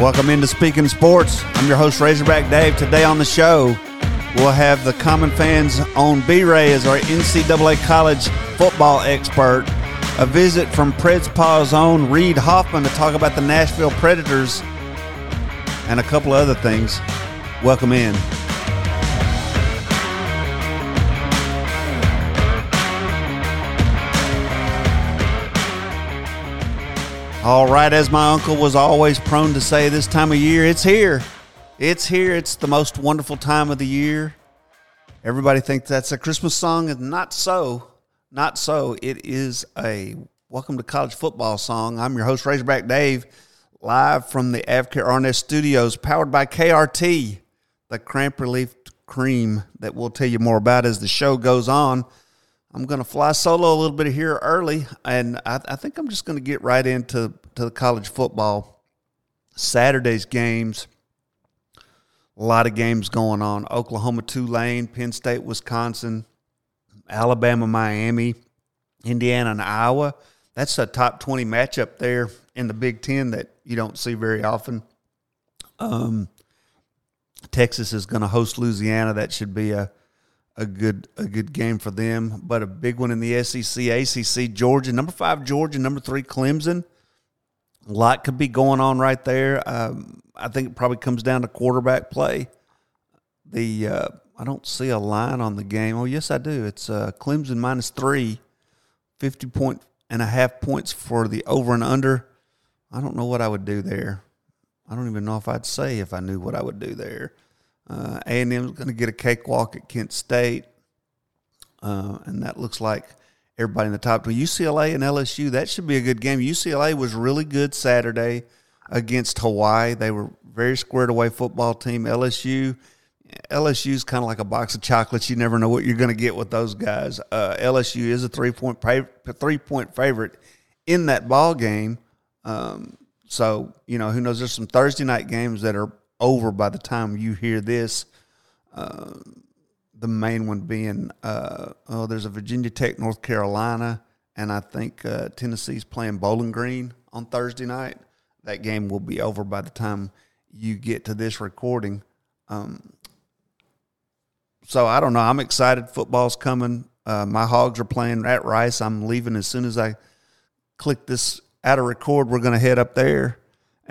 Welcome into Speaking Sports. I'm your host, Razorback Dave. Today on the show, we'll have the common fans on B Ray as our NCAA college football expert. A visit from Preds Paw's own Reed Hoffman to talk about the Nashville Predators and a couple of other things. Welcome in. All right, as my uncle was always prone to say this time of year, it's here. It's here. It's the most wonderful time of the year. Everybody thinks that's a Christmas song, and not so. Not so. It is a welcome to college football song. I'm your host, Razorback Dave, live from the Avcare Arnest Studios, powered by KRT, the cramp relief cream that we'll tell you more about as the show goes on. I'm going to fly solo a little bit here early, and I, I think I'm just going to get right into to the college football. Saturday's games, a lot of games going on. Oklahoma, Tulane, Penn State, Wisconsin, Alabama, Miami, Indiana, and Iowa. That's a top 20 matchup there in the Big Ten that you don't see very often. Um, Texas is going to host Louisiana. That should be a a good a good game for them. But a big one in the SEC, ACC, Georgia, number five Georgia, number three Clemson. A lot could be going on right there. Um, I think it probably comes down to quarterback play. The uh, I don't see a line on the game. Oh yes, I do. It's uh, Clemson minus three, 50 point and a half points for the over and under. I don't know what I would do there. I don't even know if I'd say if I knew what I would do there. Uh, A&M is going to get a cakewalk at Kent State, uh, and that looks like everybody in the top two. UCLA and LSU, that should be a good game. UCLA was really good Saturday against Hawaii. They were very squared away football team. LSU, LSU's kind of like a box of chocolates. You never know what you're going to get with those guys. Uh, LSU is a three point three point favorite in that ball game. Um, so you know who knows? There's some Thursday night games that are over by the time you hear this. Uh, the main one being, uh, oh, there's a Virginia Tech, North Carolina, and I think uh, Tennessee's playing Bowling Green on Thursday night. That game will be over by the time you get to this recording. Um, so I don't know. I'm excited. Football's coming. Uh, my Hogs are playing at Rice. I'm leaving as soon as I click this out of record. We're going to head up there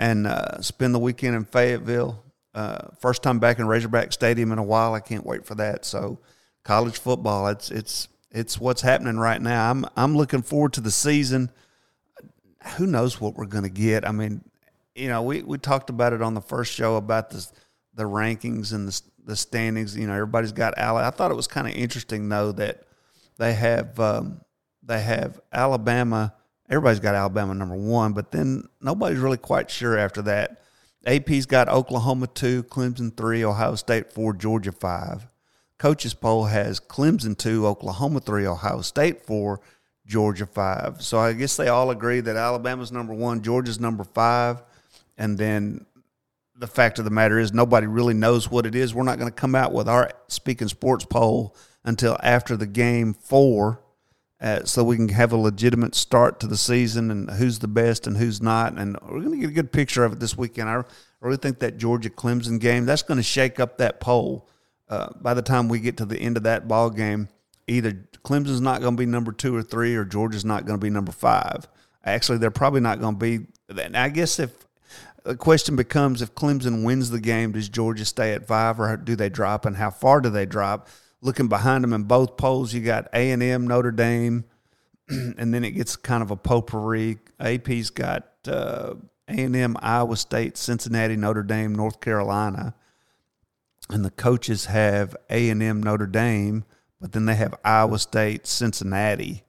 and uh, spend the weekend in Fayetteville. Uh, first time back in Razorback Stadium in a while. I can't wait for that. So, college football, it's it's it's what's happening right now. I'm I'm looking forward to the season. Who knows what we're going to get? I mean, you know, we, we talked about it on the first show about the the rankings and the the standings. You know, everybody's got Alabama. I thought it was kind of interesting though that they have um, they have Alabama everybody's got Alabama number one, but then nobody's really quite sure after that. AP's got Oklahoma two, Clemson three, Ohio State four, Georgia five. Coaches poll has Clemson two, Oklahoma three, Ohio State four, Georgia five. So I guess they all agree that Alabama's number one, Georgia's number five, and then the fact of the matter is nobody really knows what it is. We're not going to come out with our speaking sports poll until after the game four uh, so we can have a legitimate start to the season and who's the best and who's not. And we're going to get a good picture of it this weekend. I really think that Georgia Clemson game that's going to shake up that poll. Uh, by the time we get to the end of that ball game, either Clemson's not going to be number two or three, or Georgia's not going to be number five. Actually, they're probably not going to be. I guess if the question becomes if Clemson wins the game, does Georgia stay at five or do they drop, and how far do they drop? Looking behind them in both polls, you got A and M, Notre Dame, and then it gets kind of a potpourri. AP's got uh, A and M, Iowa State, Cincinnati, Notre Dame, North Carolina, and the coaches have A and M, Notre Dame, but then they have Iowa State, Cincinnati,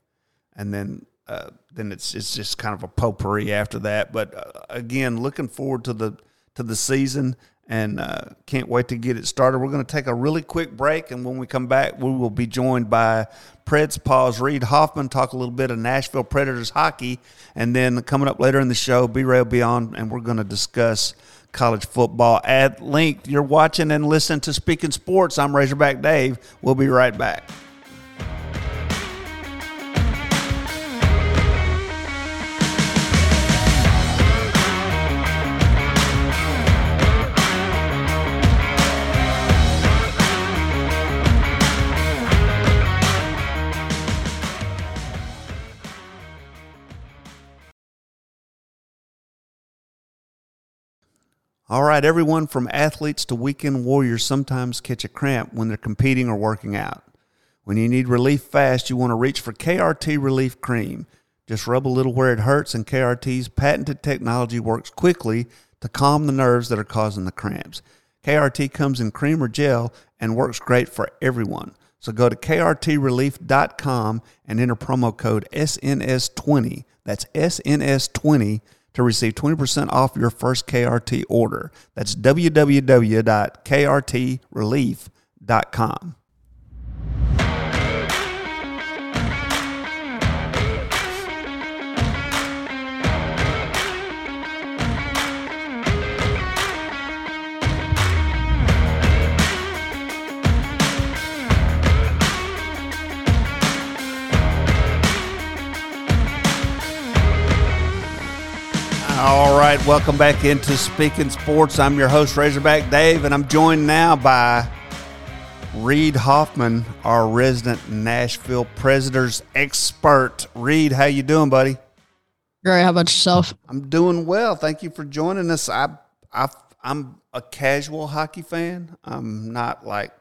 and then. Uh, then it's it's just kind of a potpourri after that. But uh, again, looking forward to the to the season and uh, can't wait to get it started. We're going to take a really quick break, and when we come back, we will be joined by Preds Paw's Reed Hoffman, talk a little bit of Nashville Predators hockey, and then coming up later in the show, B Ray Beyond, and we're going to discuss college football at length. You're watching and listening to Speaking Sports. I'm Razorback Dave. We'll be right back. All right, everyone from athletes to weekend warriors sometimes catch a cramp when they're competing or working out. When you need relief fast, you want to reach for KRT Relief Cream. Just rub a little where it hurts, and KRT's patented technology works quickly to calm the nerves that are causing the cramps. KRT comes in cream or gel and works great for everyone. So go to krtrelief.com and enter promo code SNS20. That's SNS20 to receive 20% off your first KRT order. That's www.krtrelief.com. All right, welcome back into Speaking Sports. I'm your host, Razorback Dave, and I'm joined now by Reed Hoffman, our resident Nashville Predators expert. Reed, how you doing, buddy? Great. How about yourself? I'm doing well. Thank you for joining us. I, I, I'm a casual hockey fan. I'm not like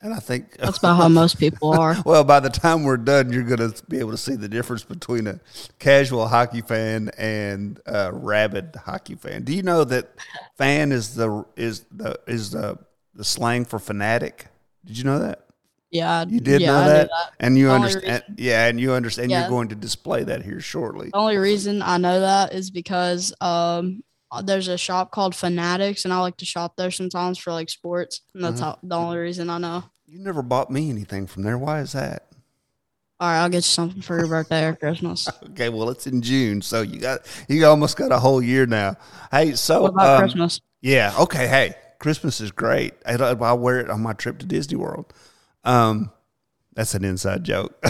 and I think that's about how most people are. well, by the time we're done, you're going to be able to see the difference between a casual hockey fan and a rabid hockey fan. Do you know that fan is the is the is the the slang for fanatic? Did you know that? Yeah, you did yeah, know that? that? and you understand. Reason, yeah, and you understand. Yeah. You're going to display that here shortly. The only reason I know that is because um, there's a shop called Fanatics, and I like to shop there sometimes for like sports, and that's uh-huh. how, the only reason I know. You never bought me anything from there. Why is that? All right, I'll get you something for your birthday or Christmas. okay, well it's in June, so you got you almost got a whole year now. Hey, so what about um, Christmas? Yeah, okay. Hey, Christmas is great. I'll wear it on my trip to Disney World. Um, that's an inside joke.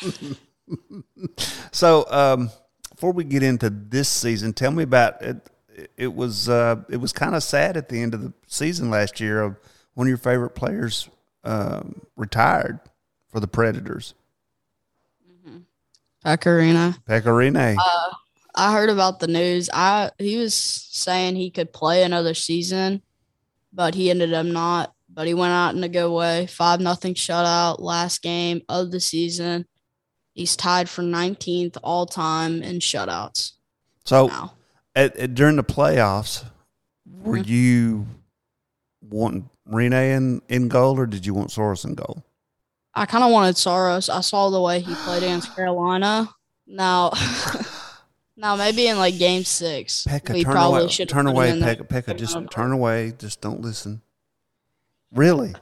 so, um, before we get into this season, tell me about it. It was uh, it was kind of sad at the end of the season last year. Of one of your favorite players um, retired for the Predators. Mm-hmm. Pekka Rinne. Uh, I heard about the news. I he was saying he could play another season, but he ended up not. But he went out in a good way. Five nothing shutout last game of the season. He's tied for 19th all time in shutouts. So, at, at, during the playoffs, were mm-hmm. you wanting Rinne in, in goal or did you want Saros in goal? I kind of wanted Saros. I saw the way he played against Carolina. Now, now maybe in like game six, Pekka, we probably should turn away. Pekka, Pekka, just turn away. Just don't listen. Really?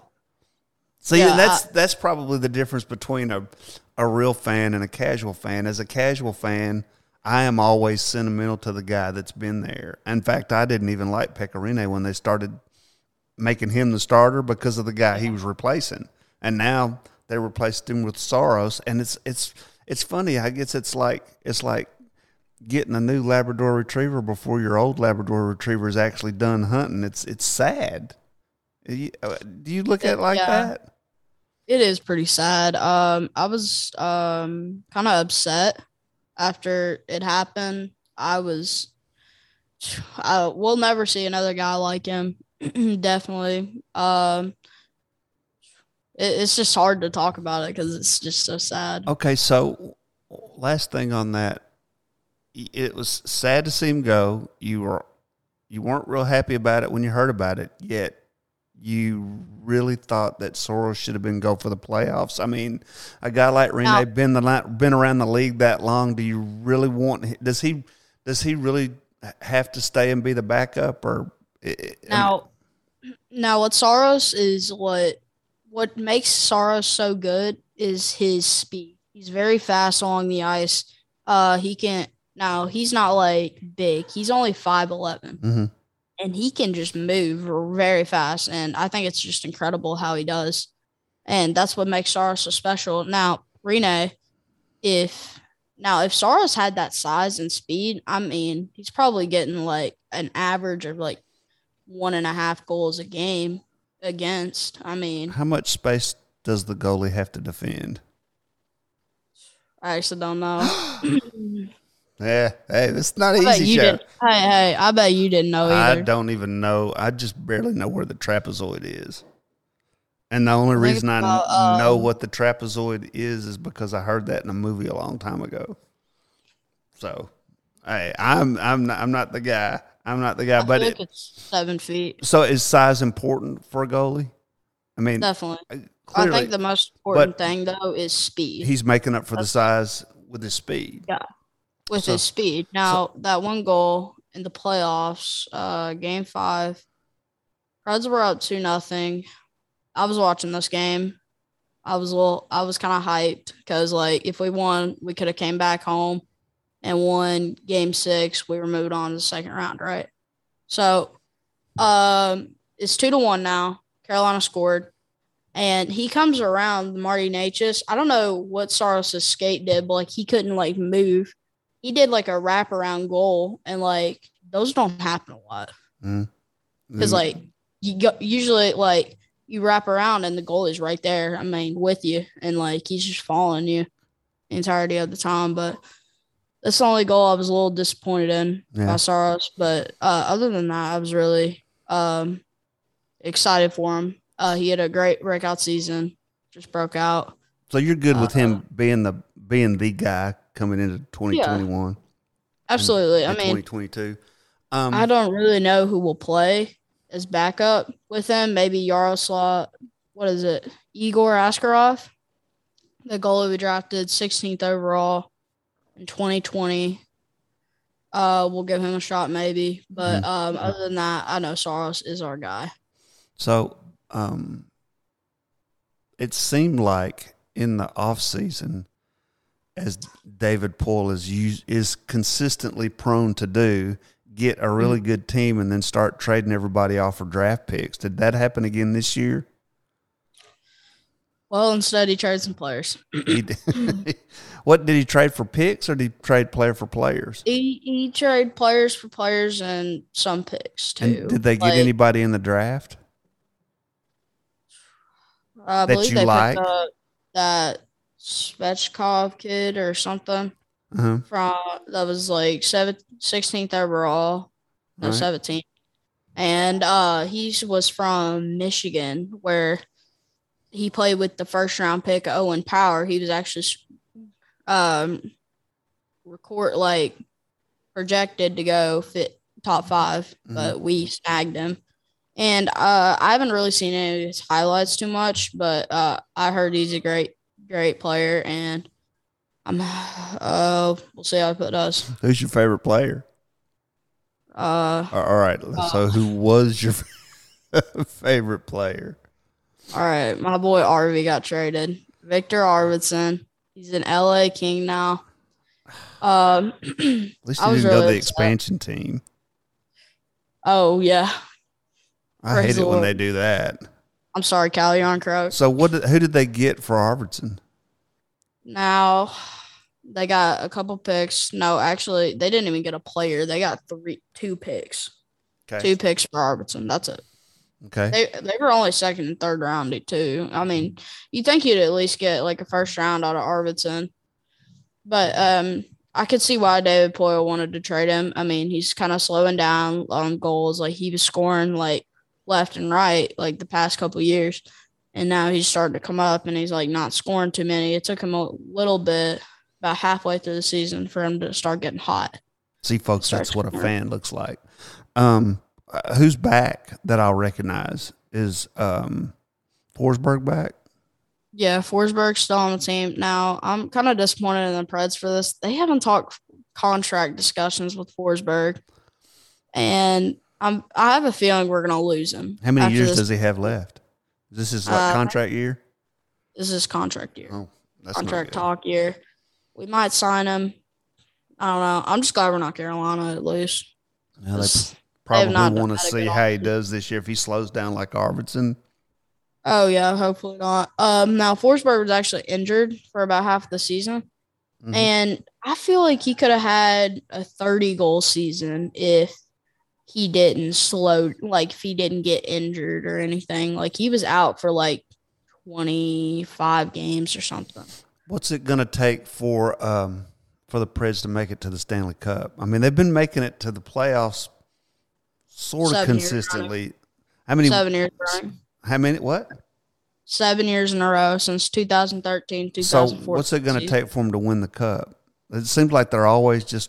See, yeah, that's I, that's probably the difference between a a real fan and a casual fan. As a casual fan, I am always sentimental to the guy that's been there. In fact, I didn't even like Pekka Rinne when they started making him the starter because of the guy he was replacing. And now they replaced him with Saros, and it's it's it's funny. I guess it's like it's like getting a new Labrador Retriever before your old Labrador Retriever is actually done hunting. It's it's sad. Uh, do you look at it like yeah. that? It is pretty sad. Um, I was um kind of upset after it happened. I was. I, we'll never see another guy like him. Definitely. Um, it, it's just hard to talk about it because it's just so sad. Okay, so last thing on that, it was sad to see him go. You were you weren't real happy about it when you heard about it. Yet you really thought that Saros should have been go for the playoffs? I mean, a guy like Rinne now, been the been around the league that long. Do you really want? Does he does he really have to stay and be the backup? Or now, now what Saros is what what makes Saros so good is his speed. He's very fast along the ice. Uh, he can now he's not like big. He's only five eleven. mm mm-hmm and he can just move very fast. And I think it's just incredible how he does. And that's what makes Saros so special. Now, Rinne, if now if Saros had that size and speed, I mean, he's probably getting like an average of like one and a half goals a game against. I mean, how much space does the goalie have to defend? I actually don't know. Yeah, hey, it's not bet easy you show. Hey, hey, I bet you didn't know either. I don't even know. I just barely know where the trapezoid is. And the only reason I about, kn- know um, what the trapezoid is is because I heard that in a movie a long time ago. So, hey, I'm I'm not, I'm not the guy. I'm not the guy. I But it, it's seven feet. so is size important for a goalie? I mean, Definitely. clearly I think the most important thing though is speed. he's making up for the size with his speed. With so- his speed. Now that one goal in the playoffs, uh, game five, Reds were up two nothing. I was watching this game. I was a little, I was kind of hyped because like if we won, we could have came back home and won game six. We were moved on to the second round, right? So, um, it's two to one now. Carolina scored. And he comes around Marty Natchez. I don't know what Saros' skate did, but like he couldn't like move he did like a wraparound goal, and like those don't happen a lot because Mm. like you go, usually like you wrap around and the goal is right there. I mean, with you, and like he's just following you the entirety of the time. But that's the only goal I was a little disappointed in Yeah. by Saros. But uh, other than that, I was really um, excited for him. Uh, he had a great breakout season, just broke out. So you're good with Uh, him being the being the guy coming into 2021 Absolutely. I and mean, 2022. Um, I don't really know who will play as backup with him. Maybe Yaroslav. What is it? Igor Askarov, the goalie we drafted 16th overall in 2020. Uh, we'll give him a shot, maybe. But um, other than that, I know Saros is our guy. So, um, it seemed like in the off season, as David Poile is is consistently prone to do, get a really mm-hmm. good team and then start trading everybody off for draft picks. Did that happen again this year? Well, instead he traded some players. What did he trade for picks or did he trade player for players? He he traded players for players and some picks too. And did they get Like, anybody in the draft? I that believe you they like? picked up that Svechkov kid or something. Uh-huh. from that was like seven, 16th overall, no, Right. 17th. And uh, he was from Michigan, where he played with the first round pick Owen Power. He was actually um, record like projected to go fit top 5 but we snagged him. And uh, I haven't really seen any of his highlights too much, but uh, I heard he's a great, great player, and I'm uh, we'll see how it does. Who's your favorite player? Uh, All right. So, who was your favorite player? all right, my boy Arvy got traded. Viktor Arvidsson. He's an LA King now. Um, At least you didn't go really the upset. expansion team. oh yeah, I Praise hate the it when they do that. I'm sorry, Calle Järnkrok. So, what? Did, who did they get for Arvidsson? Now they got a couple picks. No, actually, they didn't even get a player. They got three, two picks, Okay. two picks for Arvidsson. That's it. Okay. They they were only second and third round too. I mean, you think you'd at least get like a first round out of Arvidsson, but um, I could see why David Poile wanted to trade him. I mean, he's kind of slowing down on goals. Like he was scoring like left and right like the past couple years, and now he's starting to come up and he's like not scoring too many. It took him a little bit, about halfway through the season, for him to start getting hot. See, folks, that's what a fan looks like. Um, uh, who's back that I'll recognize is um, Forsberg back. Yeah, Forsberg's still on the team. Now, I'm kind of disappointed in the Preds for this. They haven't talked contract discussions with Forsberg. And I'm I have a feeling we're gonna lose him. How many years this, does he have left? Is this his like, Uh, contract year? this is contract year. Oh, that's contract talk year. We might sign him. I don't know. I'm just glad we're not Carolina at least. Yeah, they probably want to see how he does this year if he slows down like Arvidsson. Oh yeah, hopefully not. Um now Forsberg was actually injured for about half the season. Mhm. And I feel like he could have had a 30 goal season if he didn't slow, like if he didn't get injured or anything. Like he was out for like 25 games or something. What's it going to take for um, for the Preds to make it to the Stanley Cup? I mean, they've been making it to the playoffs sort of Seven years consistently. How many? Seven years running. How many? What? Seven years in a row since 2013, So 2014. what's it going to take for them to win the cup? It seems like they're always just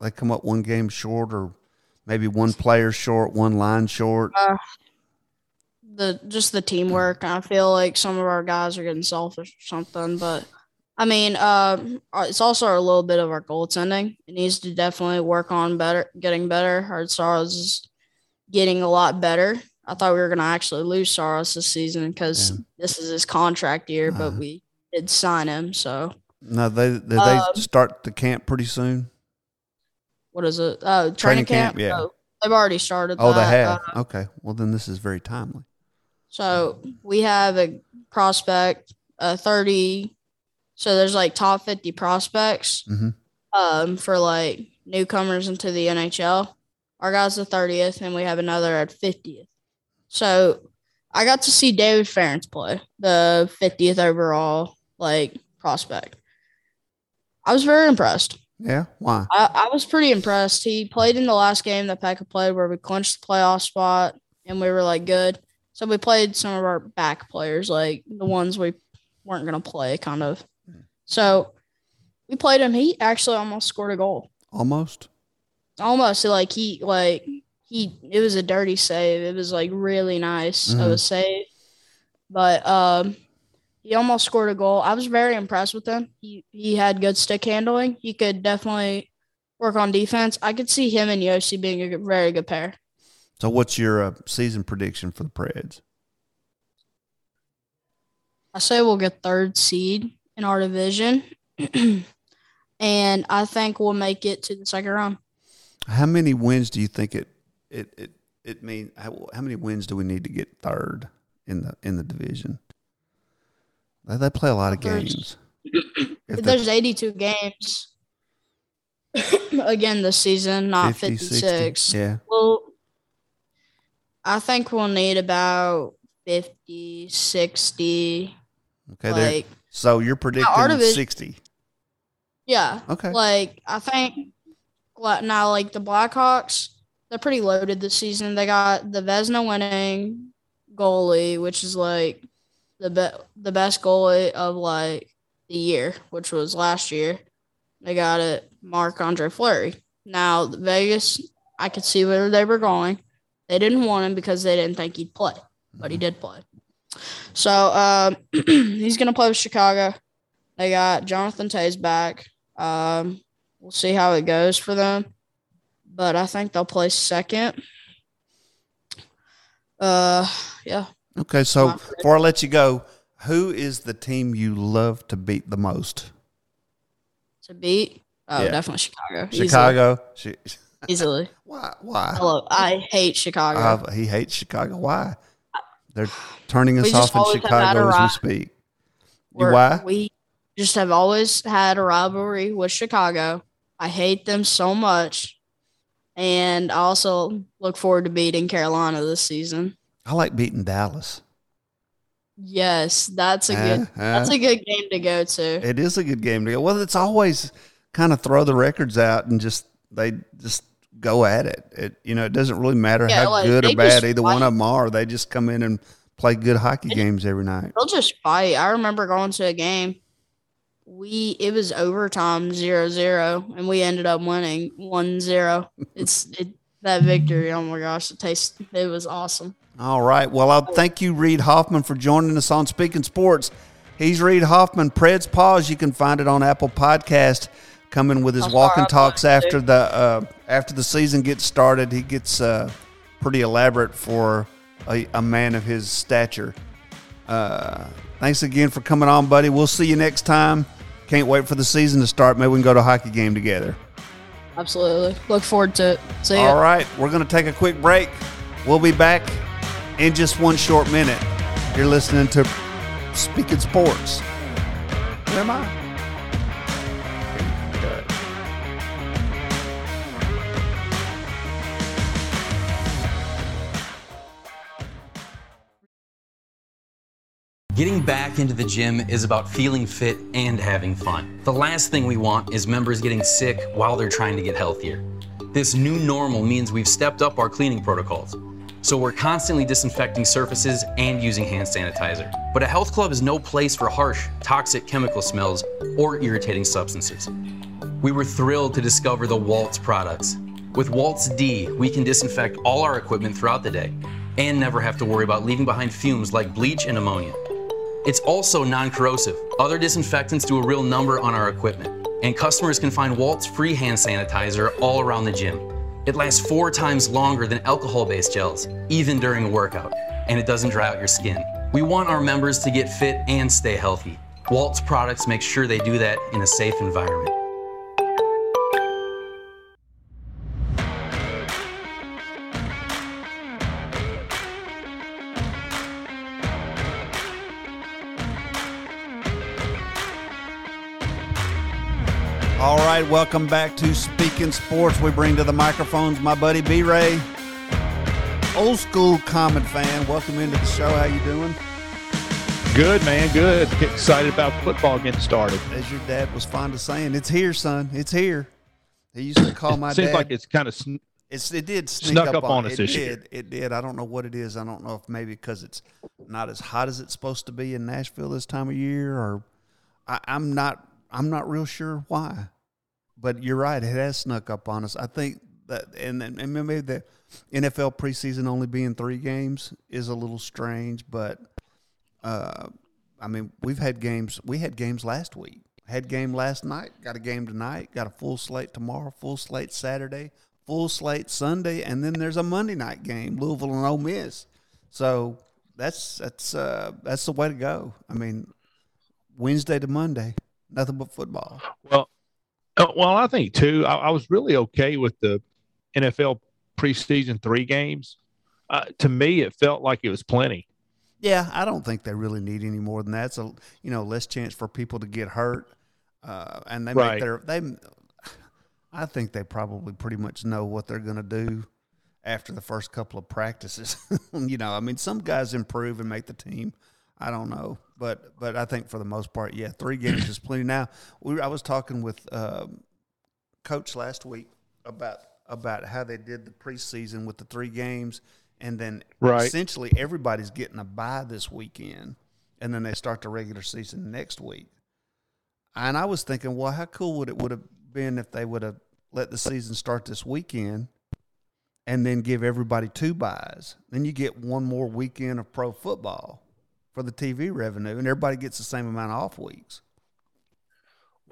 they come up one game short, or maybe one player short, one line short. Uh, the just the teamwork. I feel like some of our guys are getting selfish or something, but I mean, um, uh, it's also a little bit of our goaltending. It needs to definitely work on better, getting better. Our Saros is getting a lot better. I thought we were gonna actually lose Saros this season because Yeah. this is his contract year, but Uh-huh. we did sign him. So No, they did they Um, start the camp pretty soon. What is it? Oh, training, Training camp. camp, yeah. Oh, they've already started. Oh, they that. have. Uh, okay, well then this is very timely. So we have a prospect, uh, 30. So there's like top 50 prospects Mhm. um, for like newcomers into the NHL. Our guy's the 30th, and we have another at 50th. So I got to see David Farrance play, the 50th overall like prospect. I was very impressed. Yeah, why? I, I was pretty impressed. He played in the last game that Pekka played where we clinched the playoff spot and we were like good. So we played some of our back players, like the ones we weren't gonna play, kind of. So we played him. He actually almost scored a goal. Almost. Almost like he like he it was a dirty save. It was like really nice of a Mhm. save. But um he almost scored a goal. I was very impressed with him. He he had good stick handling. He could definitely work on defense. I could see him and Josi being a good, very good pair. So what's your uh, season prediction for the Preds? I say we'll get third seed in our division. and I think we'll make it to the second round. How many wins do you think it it it it mean? How, how many wins do we need to get third in the in the division? They, they play a lot of games. If There's 82 games again this season, not 50, 56. 60, yeah. Well, I think we'll need about 50, 60. Okay. like, so you're predicting our sixty. yeah. Okay. Like, I think now, like the Blackhawks, they're pretty loaded this season. They got the Vezina winning goalie, which is like the be- the best goalie of like the year, which was last year. They got it, Marc-Andre Fleury. Now Vegas, I could see where they were going. They didn't want him because they didn't think he'd play, but he did play. So um, he's gonna play with Chicago. They got Jonathan Toews back. Um, we'll see how it goes for them, but I think they'll play second. Uh, yeah. Okay. So before I let you go, who is the team you love to beat the most? to beat. Oh, Yeah. definitely Chicago. Chicago. Chi- Easily. Why? Why? Hello. I hate Chicago. Uh, he hates Chicago. Why? They're turning us off in always have had a Chicago as we speak. We're- why? We just have always had a rivalry with Chicago. I hate them so much. And I also look forward to beating Carolina this season. I like beating Dallas. Yes, that's a good Uh, uh, that's a good game to go to. it is a good game to go. Well, it's always kind of throw the records out and just they just go at it. It you know it doesn't really matter Yeah, how like, good or bad either one of them are. They just come in and play good hockey games every night. They'll just fight. I remember going to a game. We it was overtime 0-0 and we ended up winning 1-0. It's it that victory. Oh my gosh, it tastes it was awesome. All right. Well, I'll thank you, Reed Hoffman, for joining us on Speaking Sports. He's Reed Hoffman. Pred's Pause. You can find it on Apple Podcast. Coming with his I'll walk and talks after the uh, after the season gets started. He gets uh, pretty elaborate for a, a man of his stature. Uh, thanks again for coming on, buddy. We'll see you next time. Can't wait for the season to start. Maybe we can go to a hockey game together. Absolutely. Look forward to it. See ya. All right, we're going to take a quick break. We'll be back in just one short minute. You're listening to Speaking Sports. Where am I? Getting back into the gym is about feeling fit and having fun. The last thing we want is members getting sick while they're trying to get healthier. This new normal means we've stepped up our cleaning protocols. So we're constantly disinfecting surfaces and using hand sanitizer. But a health club is no place for harsh, toxic chemical smells or irritating substances. We were thrilled to discover the Waltz products. With Waltz D, we can disinfect all our equipment throughout the day and never have to worry about leaving behind fumes like bleach and ammonia. It's also non corrosive. Other disinfectants do a real number on our equipment, and customers can find Waltz free hand sanitizer all around the gym. It lasts four times longer than alcohol based gels, even during a workout, and it doesn't dry out your skin. We want our members to get fit and stay healthy. Waltz products make sure they do that in a safe environment. Right, welcome back to Speaking Sports. We bring to the microphones my buddy B Ray, old school Common fan. Welcome into the show. How you doing? Good man, good. Get excited about football getting started. As your dad was fond of saying, "It's here, son. It's here." He used to call my Seems dad. like it's kind of sn- It's it did sneak Snuck up, up on it us this did, year. It did. I don't know what it is. I don't know if maybe because it's not as hot as it's supposed to be in Nashville this time of year, or I, I'm not. I'm not real sure why. But you're right. It has snuck up on us. I think that, and and maybe the NFL preseason only being three games is a little strange. But uh, I mean, we've had games. We had games last week. Had game last night. Got a game tonight. Got a full slate tomorrow. Full slate Saturday. Full slate Sunday, and then there's a Monday night game, Louisville and Ole Miss. So that's that's uh, that's the way to go. I mean, Wednesday to Monday, nothing but football. well. Uh, Well, I think too. I, I was really okay with the NFL preseason three games. Uh, to me, it felt like it was plenty. Yeah, I don't think they really need any more than that. It's a you know less chance for people to get hurt, uh, and they Right. make their they. I think they probably pretty much know what they're going to do after the first couple of practices. you know, I mean, some guys improve and make the team. I don't know, but but I think for the most part, yeah, three games is plenty. Now, we, I was talking with um, coach last week about about how they did the preseason with the three games, and then Right. essentially everybody's getting a bye this weekend, and then they start the regular season next week. And I was thinking, well, how cool would it would have been if they would have let the season start this weekend, and then give everybody two buys? Then you get one more weekend of pro football for the TV revenue, and everybody gets the same amount of off weeks.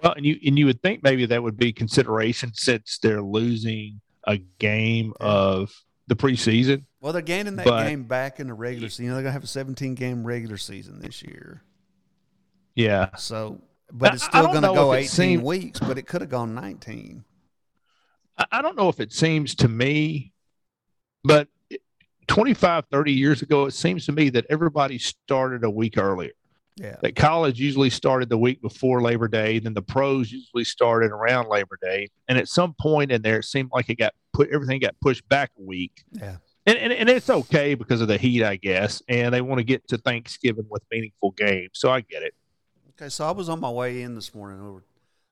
Well, and you and you would think maybe that would be consideration since they're losing a game of the preseason. Well, they're gaining that But- game back in the regular season. You know, they're gonna have a 17 game regular season this year. Yeah, So, but it's still gonna go 18 seemed- weeks. But it could have gone 19. I, I don't know if it seems to me, but 25, 30 years ago, it seems to me that everybody started a week earlier. Yeah, that college usually started the week before Labor Day, then the pros usually started around Labor Day, and at some point in there, it seemed like it got put everything got pushed back a week, yeah. and and, and it's okay because of the heat, I guess, and they want to get to Thanksgiving with meaningful games, so I get it. Okay, so I was on my way in this morning. They were,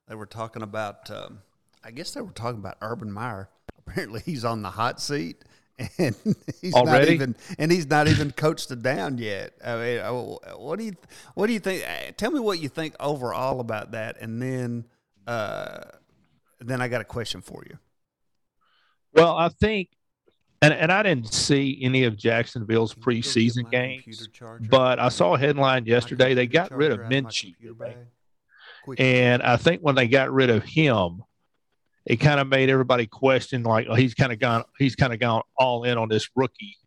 they were talking about. Um, I guess they were talking about Urban Meyer. Apparently, he's on the hot seat, and he's not even and he's not even coached it down yet. I mean, uh, what do you what do you think? uh, Tell me what you think overall about that, and then uh, then I got a question for you. Well, I think, and and I didn't see any of Jacksonville's preseason games, but I saw a headline yesterday. They got rid of Minshew, and I think when they got rid of him, it kind of made everybody question like, oh, he's kind of gone, he's kind of gone all in on this rookie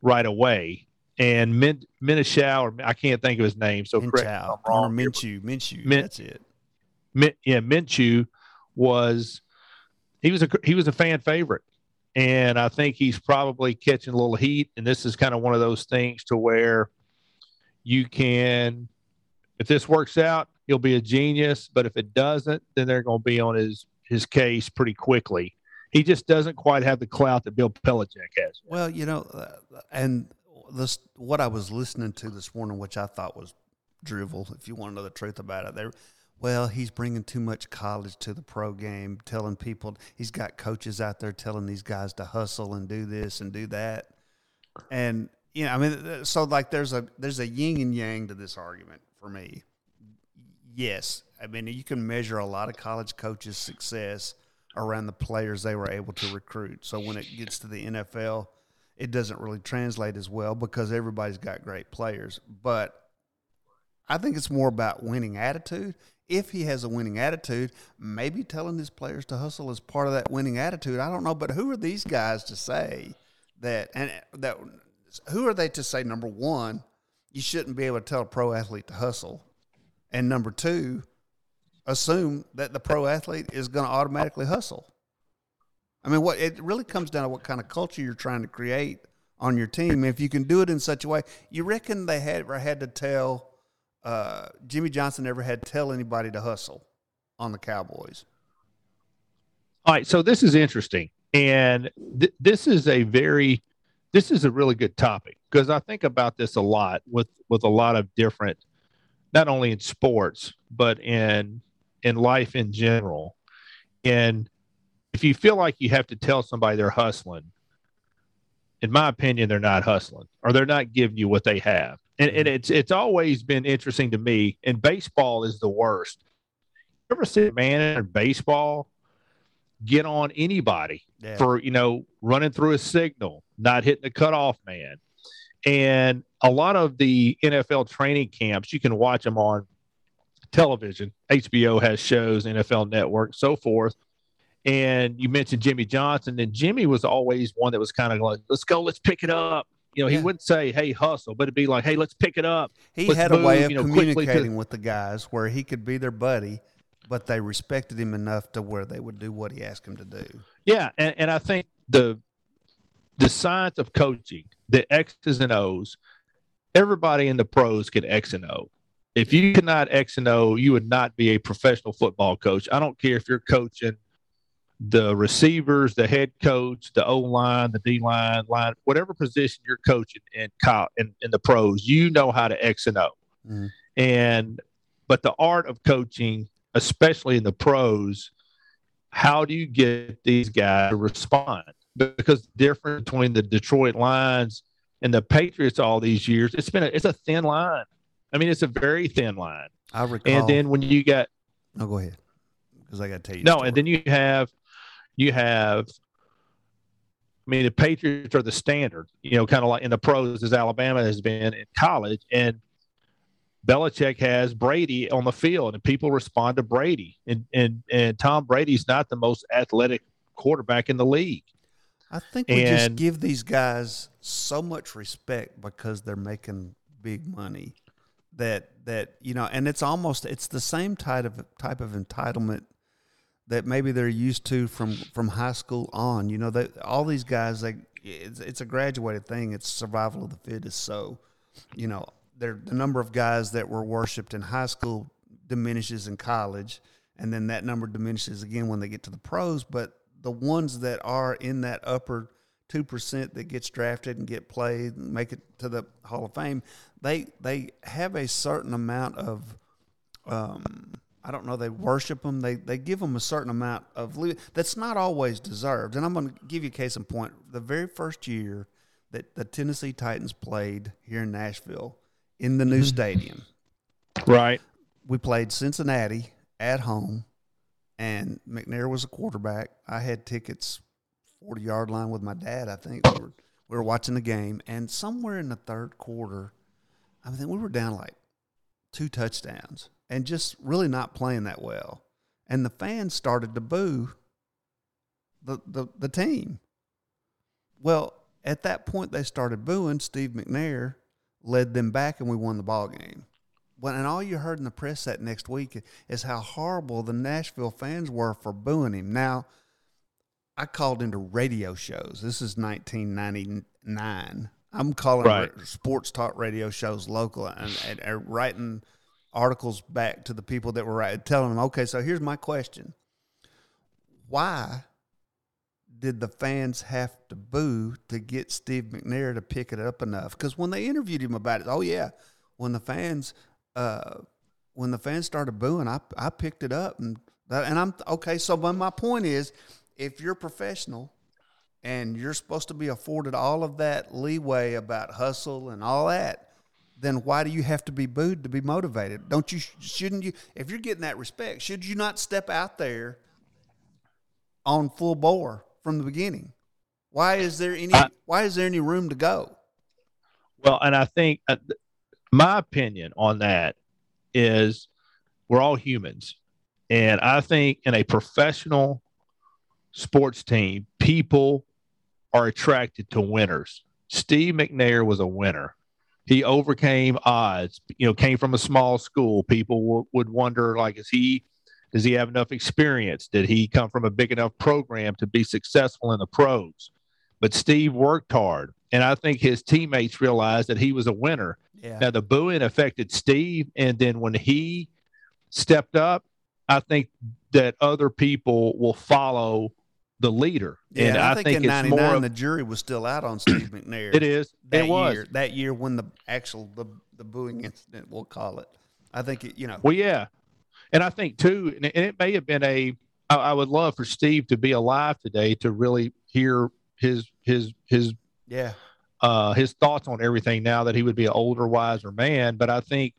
right away. And Min, Minishow, or I can't think of his name, so correct me if I'm Minshew, or Minshew, Minshew. Min- that's it. Min, yeah, Minshew was he was a he was a fan favorite, and I think he's probably catching a little heat. And this is kind of one of those things to where you can, if this works out, he'll be a genius. But if it doesn't, then they're going to be on his his case pretty quickly. He just doesn't quite have the clout that Bill Belichick has. Well, you know, uh, and this what I was listening to this morning, which I thought was drivel. If you want to know the truth about it, there. Well, he's bringing too much college to the pro game, telling people he's got coaches out there telling these guys to hustle and do this and do that, and you know, I mean, so like there's a there's a yin and yang to this argument for me. Yes, I mean you can measure a lot of college coaches' success around the players they were able to recruit. So when it gets to the NFL, it doesn't really translate as well because everybody's got great players. But I think it's more about winning attitude. If he has a winning attitude, maybe telling his players to hustle is part of that winning attitude. I don't know, but who are these guys to say that and that who are they to say number 1, you shouldn't be able to tell a pro athlete to hustle. And number 2, assume that the pro athlete is going to automatically hustle. I mean, what it really comes down to what kind of culture you're trying to create on your team. If you can do it in such a way, you reckon they had ever had to tell uh, Jimmy Johnson ever had to tell anybody to hustle on the Cowboys? All right, so this is interesting, and th- this is a very, this is a really good topic because I think about this a lot with with a lot of different, not only in sports but in in life in general. And if you feel like you have to tell somebody they're hustling, in my opinion, they're not hustling or they're not giving you what they have. And, and mm-hmm. it's it's always been interesting to me. And baseball is the worst. You ever see a man in baseball get on anybody yeah. for you know running through a signal, not hitting the cutoff man? And a lot of the NFL training camps, you can watch them on television. HBO has shows, NFL Network, so forth. And you mentioned Jimmy Johnson, and Jimmy was always one that was kind of like, "Let's go, let's pick it up." You know, he wouldn't say, "Hey, hustle," but it'd be like, "Hey, let's pick it up." He let's had move, a way of you know, communicating to... with the guys where he could be their buddy, but they respected him enough to where they would do what he asked him to do. Yeah, and, and I think the the science of coaching, the X's and O's, everybody in the pros can X and O if you cannot X and O, you would not be a professional football coach. I don't care if you're coaching the receivers, the head coach, the O line, the D line, line, whatever position you're coaching in, in, in the pros, you know how to X and O. Mm. And but the art of coaching, especially in the pros, how do you get these guys to respond? Because the difference between the Detroit Lions and the Patriots all these years, it's been a, it's a thin line. I mean, it's a very thin line. I recall. And then when you got, no, go ahead, because I got to tell you. No, and then you have, you have. I mean, the Patriots are the standard, you know, kind of like in the pros as Alabama has been in college, and Belichick has Brady on the field, and people respond to Brady, and and and Tom Brady's not the most athletic quarterback in the league. I think we and, just give these guys so much respect because they're making big money that that you know, and it's almost it's the same type of type of entitlement that maybe they're used to from from high school on. You know, that all these guys, they it's, it's a graduated thing. It's survival of the fittest. So, you know, there the number of guys that were worshipped in high school diminishes in college, and then that number diminishes again when they get to the pros. But the ones that are in that upper two percent that gets drafted and get played and make it to the Hall of Fame, they they have a certain amount of um, I don't know. They worship them. They they give them a certain amount of that's not always deserved. And I'm going to give you a case in point. The very first year that the Tennessee Titans played here in Nashville in the new mm-hmm. stadium, right? We played Cincinnati at home, and McNair was a quarterback. I had tickets 40 yard line with my dad. I think we were, we were watching the game, and somewhere in the third quarter, I mean, we were down like two touchdowns and just really not playing that well. And the fans started to boo the, the, the team. Well, at that point, they started booing. Steve McNair led them back, and we won the ball game. Well, and all you heard in the press that next week is how horrible the Nashville fans were for booing him. Now, I called into radio shows. This is 1999. I'm calling right. sports talk radio shows local and, and, and, writing articles back to the people that were writing, telling them, okay, so here's my question. Why did the fans have to boo to get Steve McNair to pick it up enough? Because when they interviewed him about it, oh yeah, when the fans uh, when the fans started booing, I I picked it up and and I'm okay. So, but my point is, if you're professional and you're supposed to be afforded all of that leeway about hustle and all that, then why do you have to be booed to be motivated? Don't you? Shouldn't you? If you're getting that respect, should you not step out there on full bore from the beginning? Why is there any? I, why is there any room to go? Well, and I think uh, my opinion on that is we're all humans, and I think in a professional sports team, people are attracted to winners. Steve McNair was a winner. He overcame odds. You know, came from a small school. People w- would wonder, like, is he? Does he have enough experience? Did he come from a big enough program to be successful in the pros? But Steve worked hard, and I think his teammates realized that he was a winner. Yeah. Now the booing affected Steve, and then when he stepped up, I think that other people will follow the leader. Yeah, and I, I think, think in '99 the jury was still out on Steve McNair. it is. That it was year, that year when the actual the the booing incident, we'll call it. I think it, you know. Well, yeah, and I think too, and it may have been a. I, I would love for Steve to be alive today to really hear his his his yeah uh, his thoughts on everything. Now that he would be an older, wiser man, but I think,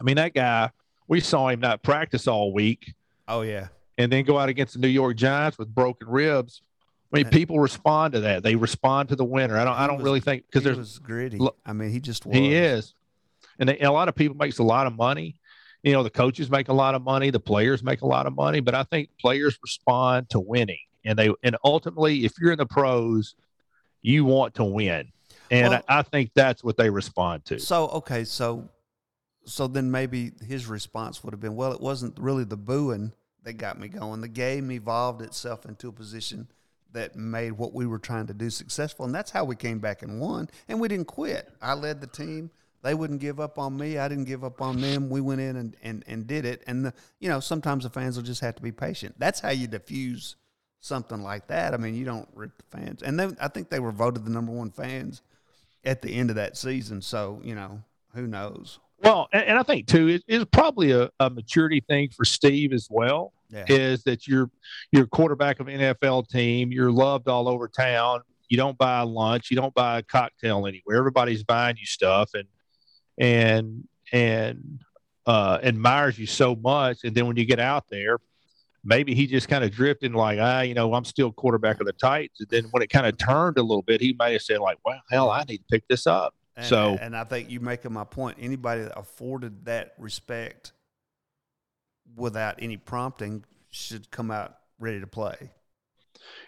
I mean, that guy. We saw him not practice all week. Oh yeah, and then go out against the New York Giants with broken ribs. I mean, people respond to that. They respond to the winner. I don't. I don't was, really think because there's was gritty. I mean, he just was. He is, and, they, a lot of people makes a lot of money. You know, the coaches make a lot of money, the players make a lot of money, but I think players respond to winning, and they and ultimately, if you're in the pros, you want to win, and well, I, I think that's what they respond to. So okay, so so then maybe his response would have been, well, it wasn't really the booing that got me going. The game evolved itself into a position that made what we were trying to do successful. And that's how we came back and won. And we didn't quit. I led the team. They wouldn't give up on me. I didn't give up on them. We went in and, and, and did it. And, the, you know, sometimes the fans will just have to be patient. That's how you diffuse something like that. I mean, you don't rip the fans. And then I think they were voted the number one fans at the end of that season. So, you know, who knows? Well, and, and I think too, it's probably a, a, maturity thing for Steve as well. Yeah. Is that you're you're quarterback of an NFL team, you're loved all over town. You don't buy lunch, you don't buy a cocktail anywhere. Everybody's buying you stuff and and and uh, admires you so much. And then when you get out there, maybe he just kind of drifted like, ah, you know, I'm still quarterback of the Titans. And then when it kind of turned a little bit, he might have said like, well, hell, I need to pick this up. And, so, and I think you making my point. Anybody that afforded that respect without any prompting should come out ready to play.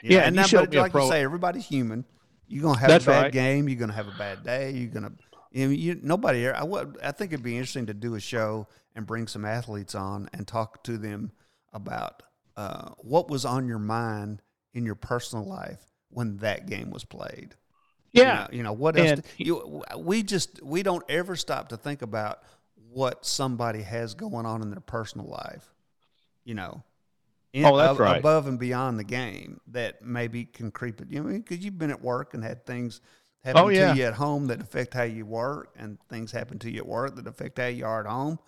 You yeah, know? and, and now, but like you say, everybody's human. You're gonna have That's a bad right. game. You're gonna have a bad day. You're gonna. You, know, you nobody. I, would, I think it'd be interesting to do a show and bring some athletes on and talk to them about uh, what was on your mind in your personal life when that game was played. Yeah, you know, you know what else? you, we just we don't ever stop to think about what somebody has going on in their personal life. You know, in, oh, that's right. Above and beyond the game that maybe can creep it. You know, because you've been at work and had things happen oh, yeah. to you at home that affect how you work, and things happen to you at work that affect how you are at home.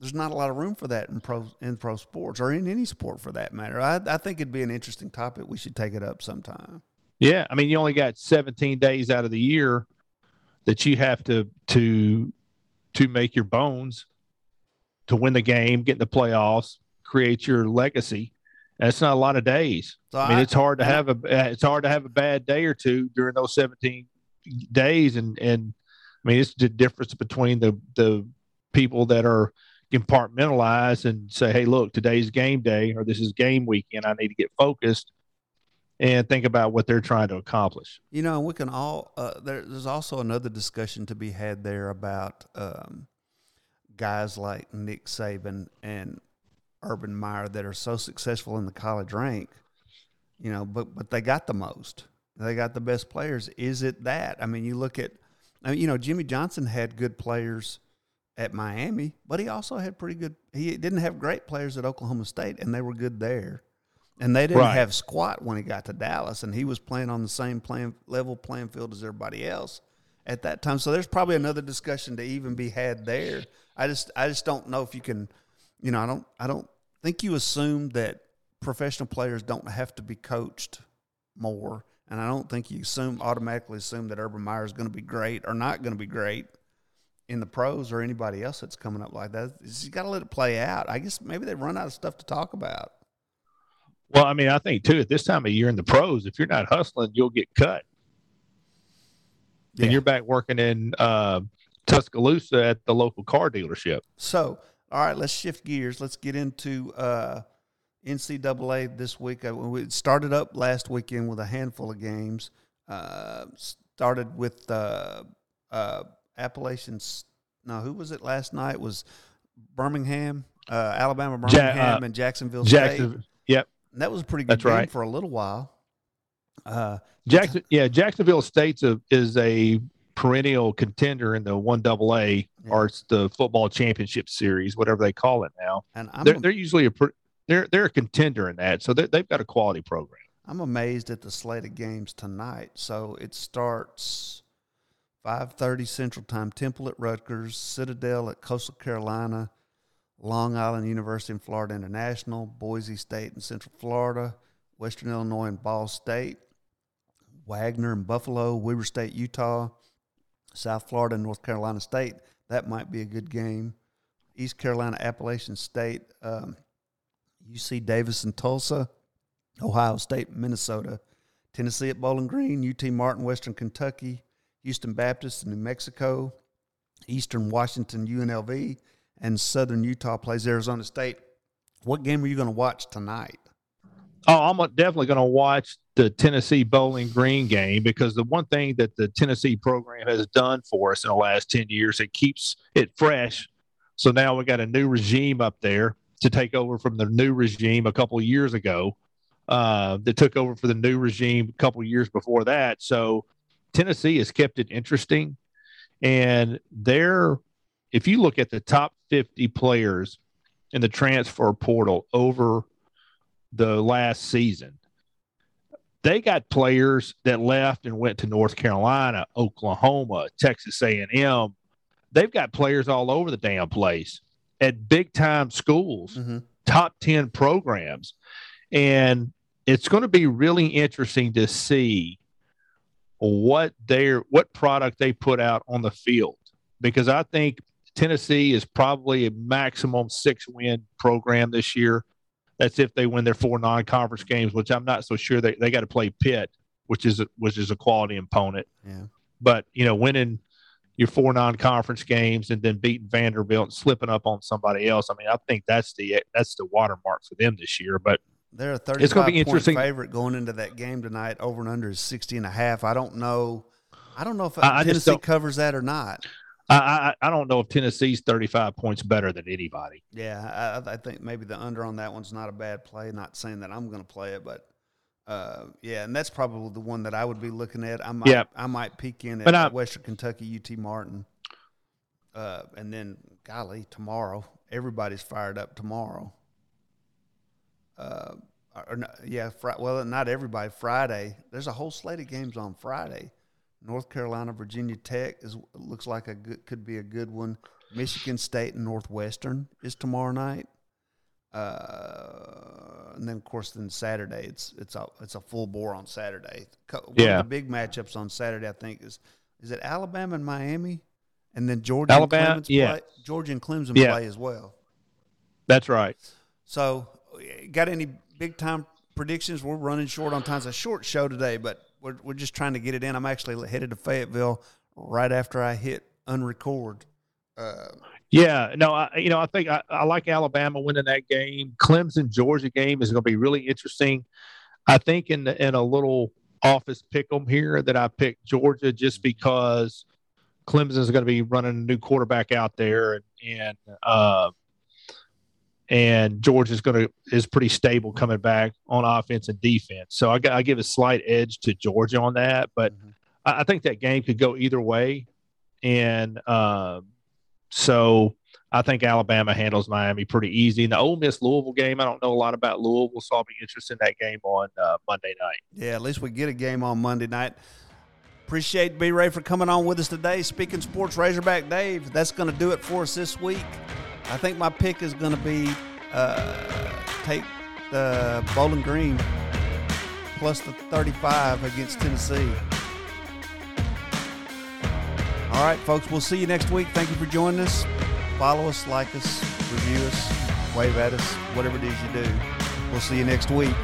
There's not a lot of room for that in pro in pro sports or in any sport for that matter. I, I think it'd be an interesting topic. We should take it up sometime. Yeah, I mean, you only got 17 days out of the year that you have to to to make your bones to win the game, get in the playoffs, create your legacy. That's not a lot of days. So I mean, I, it's hard to have a it's hard to have a bad day or two during those 17 days, and and I mean, it's the difference between the the people that are compartmentalized and say, hey, look, today's game day or this is game weekend. I need to get focused and think about what they're trying to accomplish. You know, we can all. Uh, there, there's also another discussion to be had there about um, guys like Nick Saban and Urban Meyer that are so successful in the college rank. You know, but but they got the most. They got the best players. Is it that? I mean, you look at, I mean, you know, Jimmy Johnson had good players at Miami, but he also had pretty good. He didn't have great players at Oklahoma State, and they were good there. And they didn't right. have squat when he got to Dallas, and he was playing on the same playing level playing field as everybody else at that time. So there's probably another discussion to even be had there. I just I just don't know if you can, you know, I don't I don't think you assume that professional players don't have to be coached more, and I don't think you assume automatically assume that Urban Meyer is going to be great or not going to be great in the pros or anybody else that's coming up like that. You got to let it play out. I guess maybe they run out of stuff to talk about. Well, I mean, I think too at this time of year in the pros, if you're not hustling, you'll get cut. Yeah. And you're back working in uh, Tuscaloosa at the local car dealership. So, all right, let's shift gears. Let's get into uh, NCAA this week. Uh, we started up last weekend with a handful of games. Uh, started with uh, uh, Appalachians. Now, who was it last night? It was Birmingham, uh, Alabama, Birmingham, ja- uh, and Jacksonville Jackson, State. Yep, and that was a pretty good That's game right. for a little while. Uh, Jackson, yeah, Jacksonville State's a, is a perennial contender in the one double A or it's the football championship series, whatever they call it now. And I'm they're, they're usually a they're they're a contender in that, so they've got a quality program. I'm amazed at the slate of games tonight. So it starts 5:30 Central Time. Temple at Rutgers, Citadel at Coastal Carolina, Long Island University and Florida International, Boise State and Central Florida, Western Illinois and Ball State, Wagner and Buffalo, Weber State, Utah, South Florida and North Carolina State. That might be a good game. East Carolina Appalachian State. Um, UC Davis and Tulsa, Ohio State, Minnesota, Tennessee at Bowling Green, UT Martin, Western Kentucky, Houston Baptist, in New Mexico, Eastern Washington, UNLV, and Southern Utah plays Arizona State. What game are you going to watch tonight? Oh, I'm definitely going to watch the Tennessee Bowling Green game because the one thing that the Tennessee program has done for us in the last 10 years, it keeps it fresh. So now we got a new regime up there to take over from the new regime a couple of years ago uh, that took over for the new regime a couple of years before that. So Tennessee has kept it interesting. And they're, if you look at the top 50 players in the transfer portal over the last season, they got players that left and went to North Carolina, Oklahoma, Texas A&M. They've got players all over the damn place at big time schools, mm-hmm. top 10 programs. And it's going to be really interesting to see what their what product they put out on the field because I think Tennessee is probably a maximum six win program this year. That's if they win their four non conference games, which I'm not so sure they, they got to play Pitt, which is a, which is a quality opponent. Yeah. But you know, winning your four non-conference games and then beating Vanderbilt and slipping up on somebody else. I mean, I think that's the that's the watermark for them this year. But they're a 35 it's going to be interesting. favorite going into that game tonight. Over and under is 60 and a half. I don't know. I don't know if I, Tennessee covers that or not. I, I, I don't know if Tennessee's 35 points better than anybody. Yeah, I, I think maybe the under on that one's not a bad play. Not saying that I'm going to play it, but uh, yeah, and that's probably the one that I would be looking at. I might, yeah. I might peek in at I, Western Kentucky, UT Martin, uh, and then golly, tomorrow everybody's fired up tomorrow. Uh, or not, yeah, fr- well, not everybody. Friday, there's a whole slate of games on Friday. North Carolina, Virginia Tech is looks like a good, could be a good one. Michigan State and Northwestern is tomorrow night. Uh, and then of course then Saturday it's it's a it's a full bore on Saturday. One yeah. of the big matchups on Saturday I think is is it Alabama and Miami, and then Georgia Alabama, and Clemson yeah. play. Georgia and Clemson yeah. play as well. That's right. So, got any big time predictions? We're running short on time. It's a short show today, but we're we're just trying to get it in. I'm actually headed to Fayetteville right after I hit unrecord. Uh, yeah, no, I, you know, I think I, I like Alabama winning that game. Clemson Georgia game is going to be really interesting. I think in the, in a little office pick 'em here that I picked Georgia just because Clemson is going to be running a new quarterback out there, and and uh, and George is going to is pretty stable coming back on offense and defense. So I, I give a slight edge to Georgia on that, but mm-hmm. I, I, think that game could go either way, and. Um, so I think Alabama handles Miami pretty easy. In the Ole Miss Louisville game, I don't know a lot about Louisville, so I'll be interested in that game on uh, Monday night. Yeah, at least we get a game on Monday night. Appreciate B Ray for coming on with us today. Speak N Sports, Razorback Dave. That's going to do it for us this week. I think my pick is going to be uh, take the Bowling Green plus the 35 against Tennessee. All right, folks, we'll see you next week. Thank you for joining us. Follow us, like us, review us, wave at us, whatever it is you do. We'll see you next week.